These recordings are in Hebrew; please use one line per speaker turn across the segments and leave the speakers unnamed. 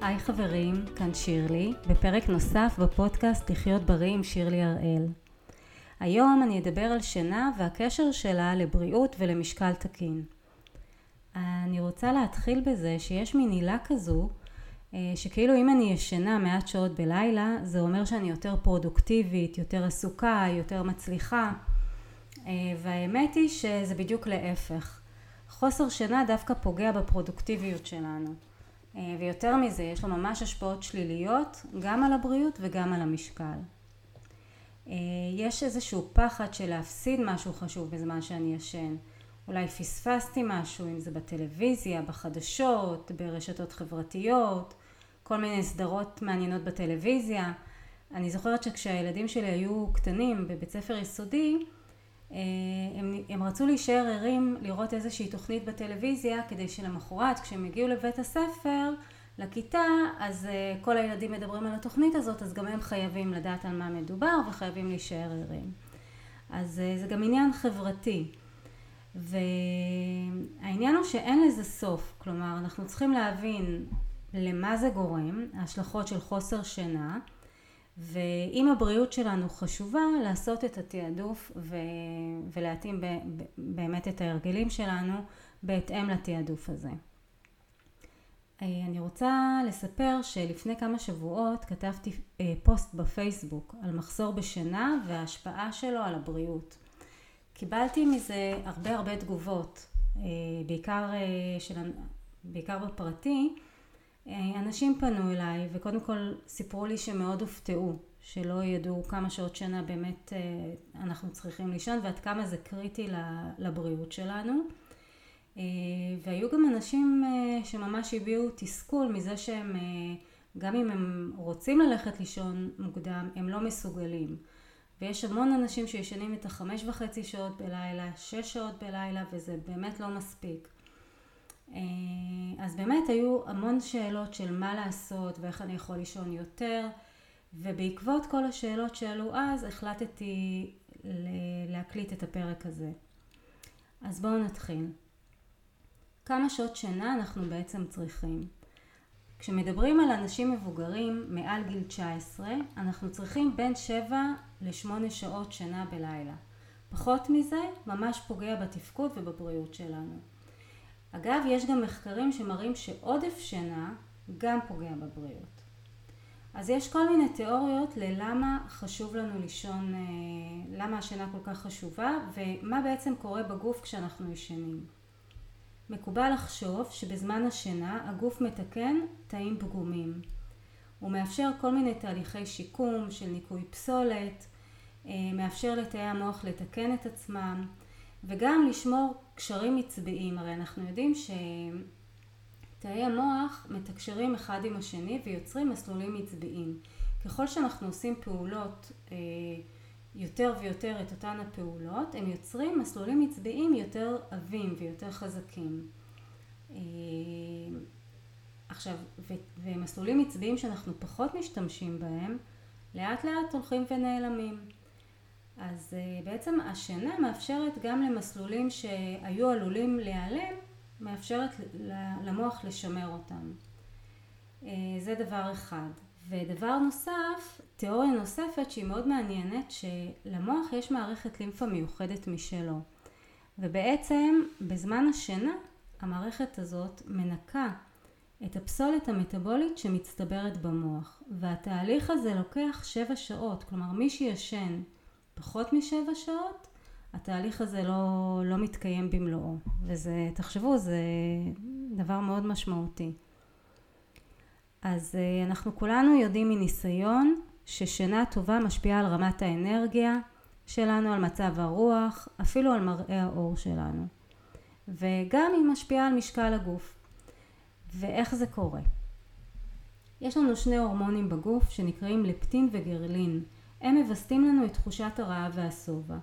היי חברים, כאן שירלי, בפרק נוסף בפודקאסט לחיות בריא עם שירלי הראל. היום אני אדבר על שינה והקשר שלה לבריאות ולמשקל תקין. אני רוצה להתחיל בזה שיש מין עילה כזו אה, שכאילו אם אני ישנה מעט שעות בלילה זה אומר שאני יותר פרודוקטיבית, יותר עסוקה, יותר מצליחה אה, והאמת היא שזה בדיוק להפך. חוסר שינה דווקא פוגע בפרודוקטיביות שלנו. אה, ויותר מזה, יש לו ממש השפעות שליליות גם על הבריאות וגם על המשקל. אה, יש איזשהו פחד של להפסיד משהו חשוב בזמן שאני ישן. אולי פספסתי משהו, אם זה בטלוויזיה, בחדשות, ברשתות חברתיות, כל מיני סדרות מעניינות בטלוויזיה. אני זוכרת שכשהילדים שלי היו קטנים בבית ספר יסודי, הם, הם רצו להישאר ערים לראות איזושהי תוכנית בטלוויזיה כדי שלמחרת כשהם הגיעו לבית הספר לכיתה אז אה, כל הילדים מדברים על התוכנית הזאת אז גם הם חייבים לדעת על מה מדובר וחייבים להישאר ערים. אז אה, זה גם עניין חברתי והעניין הוא שאין לזה סוף כלומר אנחנו צריכים להבין למה זה גורם ההשלכות של חוסר שינה ואם הבריאות שלנו חשובה, לעשות את התעדוף ו... ולהתאים ב... באמת את ההרגלים שלנו בהתאם לתעדוף הזה. אה, אני רוצה לספר שלפני כמה שבועות כתבתי אה, פוסט בפייסבוק על מחסור בשינה וההשפעה שלו על הבריאות. קיבלתי מזה הרבה הרבה תגובות, אה, בעיקר, של... בעיקר בפרטי, אנשים פנו אליי וקודם כל סיפרו לי שמאוד הופתעו שלא ידעו כמה שעות שינה באמת אה, אנחנו צריכים לישון ועד כמה זה קריטי לבריאות שלנו. אה, והיו גם אנשים שממש הביעו תסכול מזה שהם גם אם הם רוצים ללכת לישון מוקדם הם לא מסוגלים. ויש המון אנשים שישנים את החמש וחצי שעות בלילה, שש שעות בלילה וזה באמת לא מספיק. אה, אז באמת היו המון שאלות של מה לעשות ואיך אני יכול לישון יותר ובעקבות כל השאלות שעלו אז החלטתי להקליט את הפרק הזה. אז בואו נתחיל. כמה שעות שינה אנחנו בעצם צריכים? כשמדברים על אנשים מבוגרים מעל גיל 19 אנחנו צריכים בין 7 ל-8 שעות שינה בלילה. פחות מזה ממש פוגע בתפקוד ובבריאות שלנו. אגב, יש גם מחקרים שמראים שעודף שינה גם פוגע בבריאות. אז יש כל מיני תיאוריות ללמה חשוב לנו לישון, אה, למה השינה כל כך חשובה ומה בעצם קורה בגוף כשאנחנו ישנים. מקובל לחשוב שבזמן השינה הגוף מתקן תאים פגומים. הוא מאפשר כל מיני תהליכי שיקום של ניקוי פסולת, אה, מאפשר לתאי המוח לתקן את עצמם, וגם לשמור קשרים עצביים, הרי אנחנו יודעים שתאי המוח מתקשרים אחד עם השני ויוצרים מסלולים עצביים. ככל שאנחנו עושים פעולות אה, יותר ויותר את אותן הפעולות, הם יוצרים מסלולים עצביים יותר עבים ויותר חזקים. אה, עכשיו, ו- ומסלולים עצביים שאנחנו פחות משתמשים בהם, לאט לאט הולכים ונעלמים. אז אה, בעצם השינה מאפשרת גם למסלולים שהיו עלולים להיעלם, מאפשרת למוח לשמר אותם. אה, זה דבר אחד. ודבר נוסף, תיאוריה נוספת שהיא מאוד מעניינת, שלמוח יש מערכת לימפה מיוחדת משלו. ובעצם בזמן השינה המערכת הזאת מנקה את הפסולת המטבולית שמצטברת במוח. והתהליך הזה לוקח שבע שעות, כלומר מי שישן פחות משבע שעות, התהליך הזה לא, לא מתקיים במלואו. וזה, תחשבו, זה דבר מאוד משמעותי. אז אה, אנחנו כולנו יודעים מניסיון ששינה טובה משפיעה על רמת האנרגיה שלנו, על מצב הרוח, אפילו על מראה האור שלנו. וגם היא משפיעה על משקל הגוף. ואיך זה קורה? יש לנו שני הורמונים בגוף שנקראים לפטין וגרלין. הם מווסתים לנו את תחושת הרעב והשובע,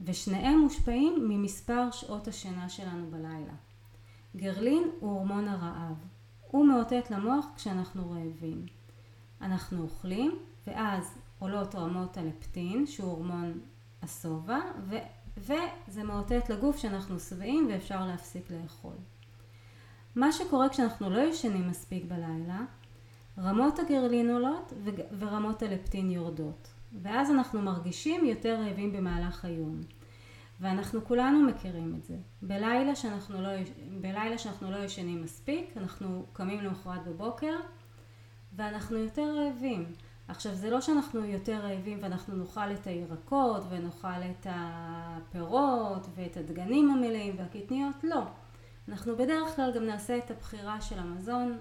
ושניהם מושפעים ממספר שעות השינה שלנו בלילה. גרלין הוא הורמון הרעב. הוא מאותת למוח כשאנחנו רעבים. אנחנו אוכלים, ואז עולות רמות הלפטין, שהוא הורמון השובע, ו- וזה מאותת לגוף שאנחנו שבעים ואפשר להפסיק לאכול. מה שקורה כשאנחנו לא ישנים מספיק בלילה, רמות הגרלין עולות ורמות הלפטין יורדות. ואז אנחנו מרגישים יותר רעבים במהלך היום. ואנחנו כולנו מכירים את זה. בלילה שאנחנו לא, בלילה שאנחנו לא ישנים מספיק, אנחנו קמים למחרת בבוקר ואנחנו יותר רעבים. עכשיו זה לא שאנחנו יותר רעבים ואנחנו נאכל את הירקות ונאכל את הפירות ואת הדגנים המלאים והקטניות, לא. אנחנו בדרך כלל גם נעשה את הבחירה של המזון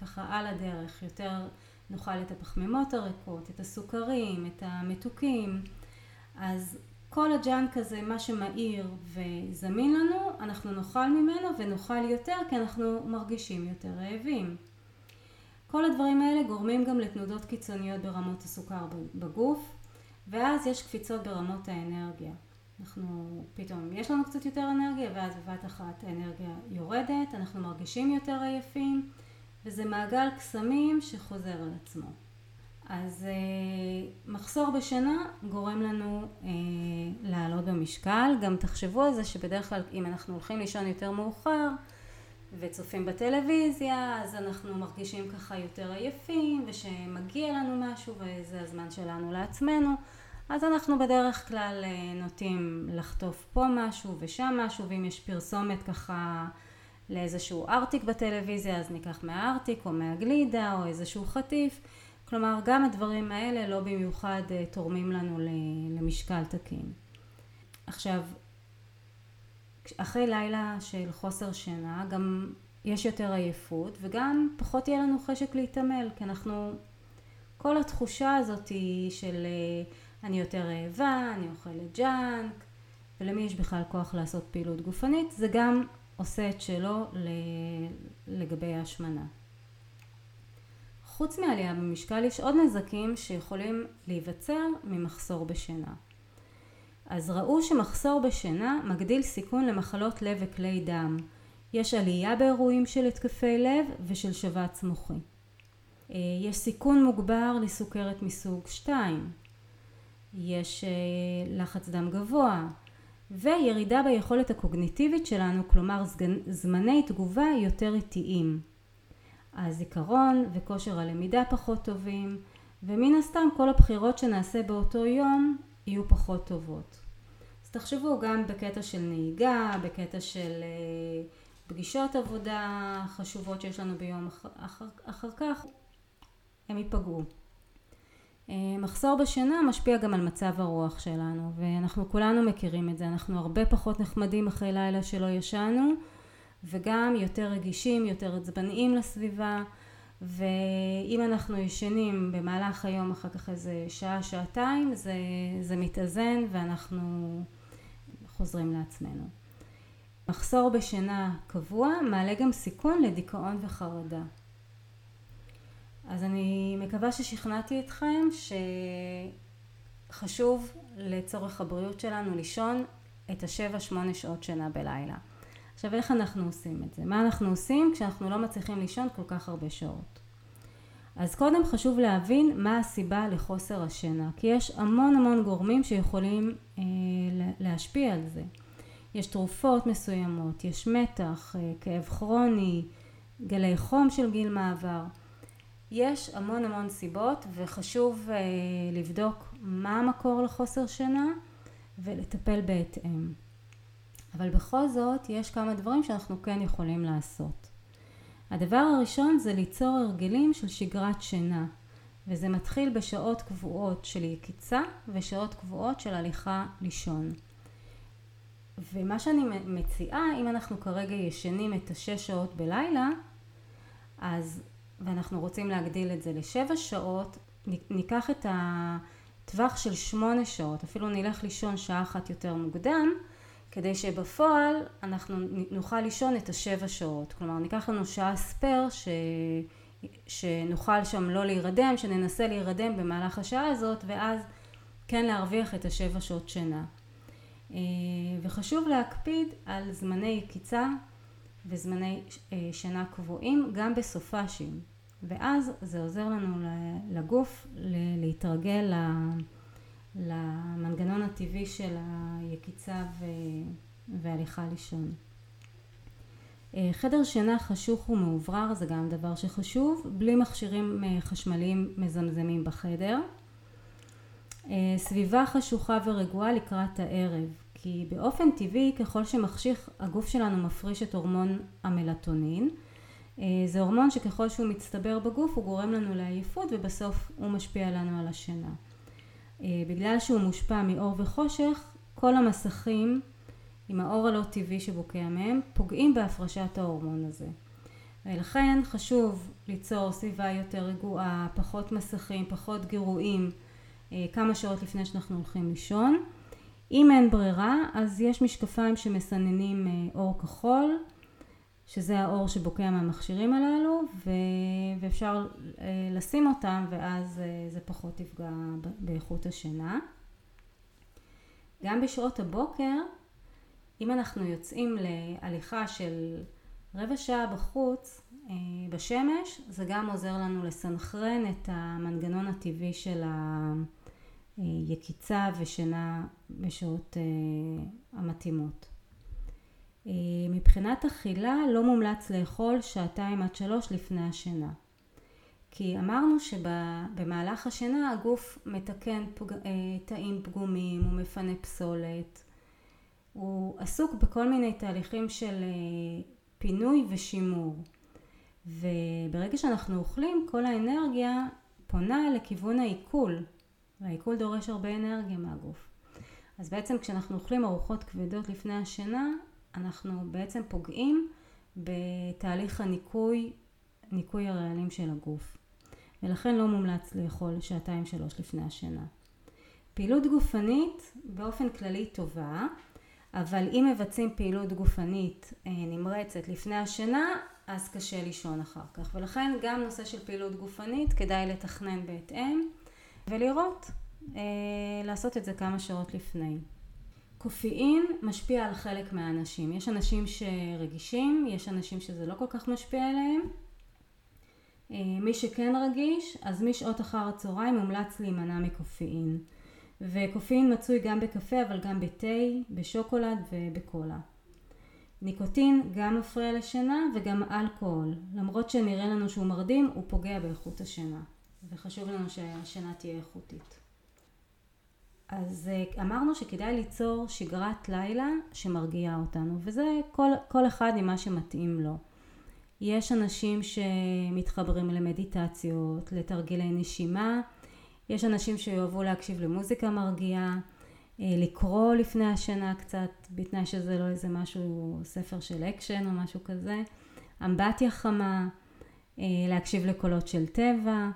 ככה על הדרך, יותר נאכל את הפחמימות הריקות, את הסוכרים, את המתוקים, אז כל הג'אנק הזה, מה שמהיר וזמין לנו, אנחנו נאכל ממנו ונאכל יותר כי אנחנו מרגישים יותר רעבים. כל הדברים האלה גורמים גם לתנודות קיצוניות ברמות הסוכר בגוף, ואז יש קפיצות ברמות האנרגיה. אנחנו פתאום, יש לנו קצת יותר אנרגיה, ואז בבת אחת האנרגיה יורדת, אנחנו מרגישים יותר עייפים, וזה מעגל קסמים שחוזר על עצמו. אז אה, מחסור בשינה גורם לנו אה, לעלות במשקל. גם תחשבו על זה שבדרך כלל אם אנחנו הולכים לישון יותר מאוחר וצופים בטלוויזיה, אז אנחנו מרגישים ככה יותר עייפים, ושמגיע לנו משהו וזה הזמן שלנו לעצמנו. אז אנחנו בדרך כלל אה, נוטים לחטוף פה משהו ושם משהו, ואם יש פרסומת ככה לאיזשהו ארטיק בטלוויזיה, אז ניקח מהארטיק או מהגלידה או איזשהו חטיף. כלומר, גם הדברים האלה לא במיוחד אה, תורמים לנו למשקל תקין. עכשיו, אחרי לילה של חוסר שינה, גם יש יותר עייפות וגם פחות יהיה לנו חשק להתעמל, כי אנחנו, כל התחושה הזאת היא של אה, אני יותר רעבה, אני אוכלת ג'אנק, ולמי יש בכלל כוח לעשות פעילות גופנית, זה גם עושה את שלו לגבי ההשמנה. חוץ מעלייה במשקל יש עוד נזקים שיכולים להיווצר ממחסור בשינה. אז ראו שמחסור בשינה מגדיל סיכון למחלות לב וכלי דם. יש עלייה באירועים של התקפי לב ושל שבץ מוחי. אה, יש סיכון מוגבר לסוכרת מסוג 2. יש אה, לחץ דם גבוה. וירידה ביכולת הקוגניטיבית שלנו, כלומר זמני תגובה יותר איטיים. הזיכרון וכושר הלמידה פחות טובים, ומן הסתם כל הבחירות שנעשה באותו יום יהיו פחות טובות. אז תחשבו גם בקטע של נהיגה, בקטע של אה, פגישות עבודה חשובות שיש לנו ביום אחר, אחר, אחר כך, הם ייפגעו. אה, מחסור בשינה משפיע גם על מצב הרוח שלנו ואנחנו כולנו מכירים את זה, אנחנו הרבה פחות נחמדים אחרי לילה שלא ישנו וגם יותר רגישים, יותר עצבניים לסביבה ואם אנחנו ישנים במהלך היום אחר כך איזה שעה, שעתיים זה, זה מתאזן ואנחנו חוזרים לעצמנו. מחסור בשינה קבוע מעלה גם סיכון לדיכאון וחרדה. אז אני מקווה ששכנעתי אתכם שחשוב לצורך הבריאות שלנו לישון את השבע שמונה שעות שינה בלילה. עכשיו איך אנחנו עושים את זה? מה אנחנו עושים כשאנחנו לא מצליחים לישון כל כך הרבה שעות? אז קודם חשוב להבין מה הסיבה לחוסר השינה, כי יש המון המון גורמים שיכולים אה, להשפיע על זה. יש תרופות מסוימות, יש מתח, אה, כאב כרוני, גלי חום של גיל מעבר. יש המון המון סיבות וחשוב אה, לבדוק מה המקור לחוסר שינה ולטפל בהתאם. אבל בכל זאת יש כמה דברים שאנחנו כן יכולים לעשות. הדבר הראשון זה ליצור הרגלים של שגרת שינה וזה מתחיל בשעות קבועות של יקיצה ושעות קבועות של הליכה לישון. ומה שאני מציעה, אם אנחנו כרגע ישנים את השש שעות בלילה, אז ואנחנו רוצים להגדיל את זה לשבע שעות, ניקח את הטווח של שמונה שעות, אפילו נלך לישון שעה אחת יותר מוקדם, כדי שבפועל אנחנו נוכל לישון את השבע שעות. כלומר, ניקח לנו שעה ספייר ש... שנוכל שם לא להירדם, שננסה להירדם במהלך השעה הזאת, ואז כן להרוויח את השבע שעות שינה. אה, וחשוב להקפיד על זמני יקיצה וזמני אה, שינה קבועים גם בסופאשים ואז זה עוזר לנו לגוף להתרגל למנגנון הטבעי של היקיצה והליכה לישון. אה, חדר שינה חשוך ומאוברר זה גם דבר שחשוב, בלי מכשירים אה, חשמליים מזמזמים בחדר. סביבה חשוכה ורגועה לקראת הערב, כי באופן טבעי ככל שמחשיך הגוף שלנו מפריש את הורמון המלטונין. זה הורמון שככל שהוא מצטבר בגוף הוא גורם לנו לעייפות ובסוף הוא משפיע לנו על השינה. בגלל שהוא מושפע מאור וחושך, כל המסכים עם האור הלא טבעי שבוקע מהם, פוגעים בהפרשת ההורמון הזה. ולכן חשוב ליצור סביבה יותר רגועה, פחות מסכים, פחות גירויים, אה, כמה שעות לפני שאנחנו הולכים לישון. אם אין ברירה, אז יש משקפיים שמסננים אה, אור כחול, שזה האור שבוקע מהמכשירים הללו, ו... ואפשר אה, לשים אותם, ואז זה פחות יפגע באיכות השינה. גם בשעות הבוקר אם אנחנו יוצאים להליכה של רבע שעה בחוץ אה, בשמש זה גם עוזר לנו לסנכרן את המנגנון הטבעי של היקיצה ושינה בשעות אה, המתאימות. אה, מבחינת אכילה לא מומלץ לאכול שעתיים עד שלוש לפני השינה. כי אמרנו שבמהלך השינה הגוף מתקן פג... תאים פגומים, הוא מפנה פסולת, הוא עסוק בכל מיני תהליכים של אה, פינוי ושימור. וברגע שאנחנו אוכלים, כל האנרגיה פונה לכיוון העיכול, והעיכול דורש הרבה אנרגיה מהגוף. אז בעצם כשאנחנו אוכלים ארוחות כבדות לפני השינה, אנחנו בעצם פוגעים בתהליך הניקוי, ניקוי הרעלים של הגוף. ולכן לא מומלץ לאכול שעתיים שלוש לפני השינה. פעילות גופנית באופן כללי טובה, אבל אם מבצעים פעילות גופנית אה, נמרצת לפני השינה, אז קשה לישון אחר כך. ולכן גם נושא של פעילות גופנית כדאי לתכנן בהתאם ולראות, אה, לעשות את זה כמה שעות לפני. קופאין משפיע על חלק מהאנשים. יש אנשים שרגישים, יש אנשים שזה לא כל כך משפיע עליהם. אה, מי שכן רגיש, אז משעות אחר הצהריים מומלץ להימנע מקופאין. וקופאין מצוי גם בקפה אבל גם בתה, בשוקולד ובקולה. ניקוטין גם מפריע לשינה וגם אלכוהול. למרות שנראה לנו שהוא מרדים, הוא פוגע באיכות השינה. וחשוב לנו שהשינה תהיה איכותית. אז אה, אמרנו שכדאי ליצור שגרת לילה שמרגיעה אותנו, וזה כל, כל אחד עם מה שמתאים לו. יש אנשים שמתחברים למדיטציות, לתרגילי נשימה, יש אנשים שאוהבים להקשיב למוזיקה מרגיעה, אה, לקרוא לפני השינה קצת, בתנאי שזה לא איזה משהו, ספר של אקשן או משהו כזה, אמבטיה חמה, אה, להקשיב לקולות של טבע,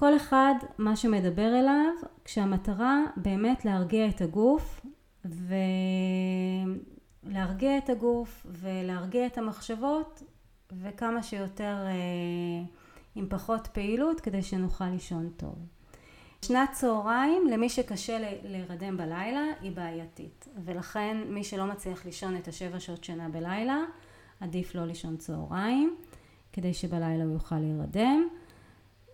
כל אחד מה שמדבר אליו, כשהמטרה באמת להרגיע את הגוף ולהרגיע את הגוף ולהרגיע את המחשבות וכמה שיותר אה, עם פחות פעילות כדי שנוכל לישון טוב. שנת צהריים למי שקשה להירדם בלילה היא בעייתית ולכן מי שלא מצליח לישון את השבע שעות שינה בלילה עדיף לא לישון צהריים כדי שבלילה הוא יוכל להירדם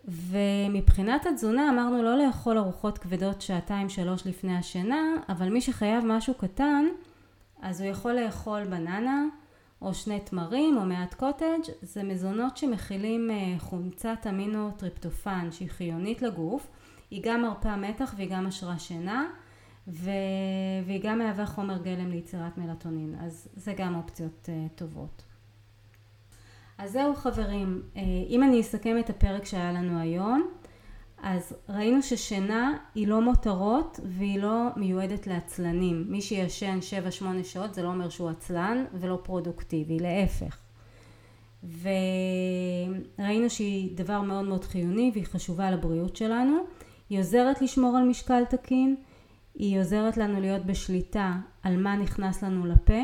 ומבחינת התזונה אמרנו לא לאכול ארוחות כבדות שעתיים שלוש לפני השינה אבל מי שחייב משהו קטן אז הוא יכול לאכול בננה או שני תמרים או מעט קוטג' זה מזונות שמכילים אה, חומצת אמינו טריפטופן שהיא חיונית לגוף. היא גם מרפה מתח והיא גם משרה שינה ו... והיא גם מהווה חומר גלם ליצירת מלטונין. אז זה גם אופציות אה, טובות. אז זהו חברים, אה, אם אני אסכם את הפרק שהיה לנו היום אז ראינו ששינה היא לא מותרות והיא לא מיועדת לעצלנים. מי שישן 7-8 שעות זה לא אומר שהוא עצלן ולא פרודוקטיבי, להפך. וראינו שהיא דבר מאוד מאוד חיוני והיא חשובה לבריאות שלנו. היא עוזרת לשמור על משקל תקין, היא עוזרת לנו להיות בשליטה על מה נכנס לנו לפה.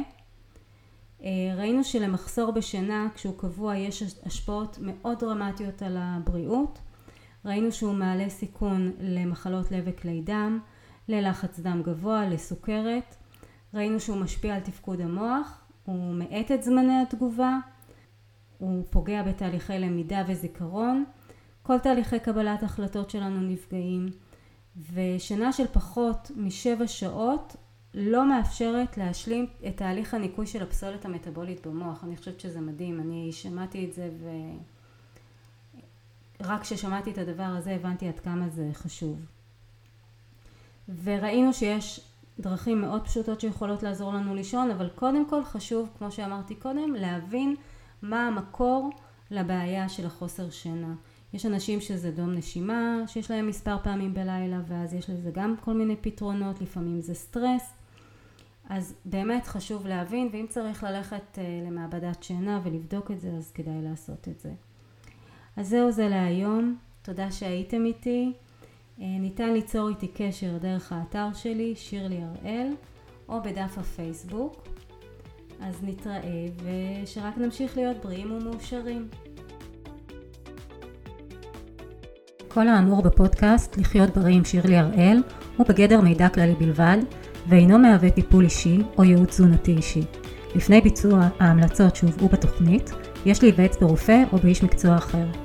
אה, ראינו שלמחסור בשינה כשהוא קבוע יש השפעות מאוד דרמטיות על הבריאות. ראינו שהוא מעלה סיכון למחלות לב וכלי דם, ללחץ דם גבוה, לסוכרת. ראינו שהוא משפיע על תפקוד המוח, הוא מאט את זמני התגובה, הוא פוגע בתהליכי למידה וזיכרון. כל תהליכי קבלת החלטות שלנו נפגעים ושינה של פחות משבע שעות לא מאפשרת להשלים את תהליך הניקוי של הפסולת המטבולית במוח. אני חושבת שזה מדהים. אני שמעתי את זה ו... רק כששמעתי את הדבר הזה הבנתי עד כמה זה חשוב. וראינו שיש דרכים מאוד פשוטות שיכולות לעזור לנו לישון, אבל קודם כל חשוב, כמו שאמרתי קודם, להבין מה המקור לבעיה של החוסר שינה. יש אנשים שזה דום נשימה, שיש להם מספר פעמים בלילה, ואז יש לזה גם כל מיני פתרונות, לפעמים זה סטרס. אז באמת חשוב להבין, ואם צריך ללכת אה, למעבדת שינה ולבדוק את זה, אז כדאי לעשות את זה. אז זהו זה להיום, תודה שהייתם איתי. אה, ניתן ליצור איתי קשר דרך האתר שלי, שירלי הראל, או בדף הפייסבוק. אז נתראה, ושרק נמשיך להיות בריאים ומאושרים. כל האמור בפודקאסט לחיות בריא עם שירלי הראל הוא בגדר מידע כללי בלבד ואינו מהווה טיפול אישי או ייעוץ תזונתי אישי. לפני ביצוע ההמלצות שהובאו בתוכנית, יש להיוועץ ברופא או באיש מקצוע אחר.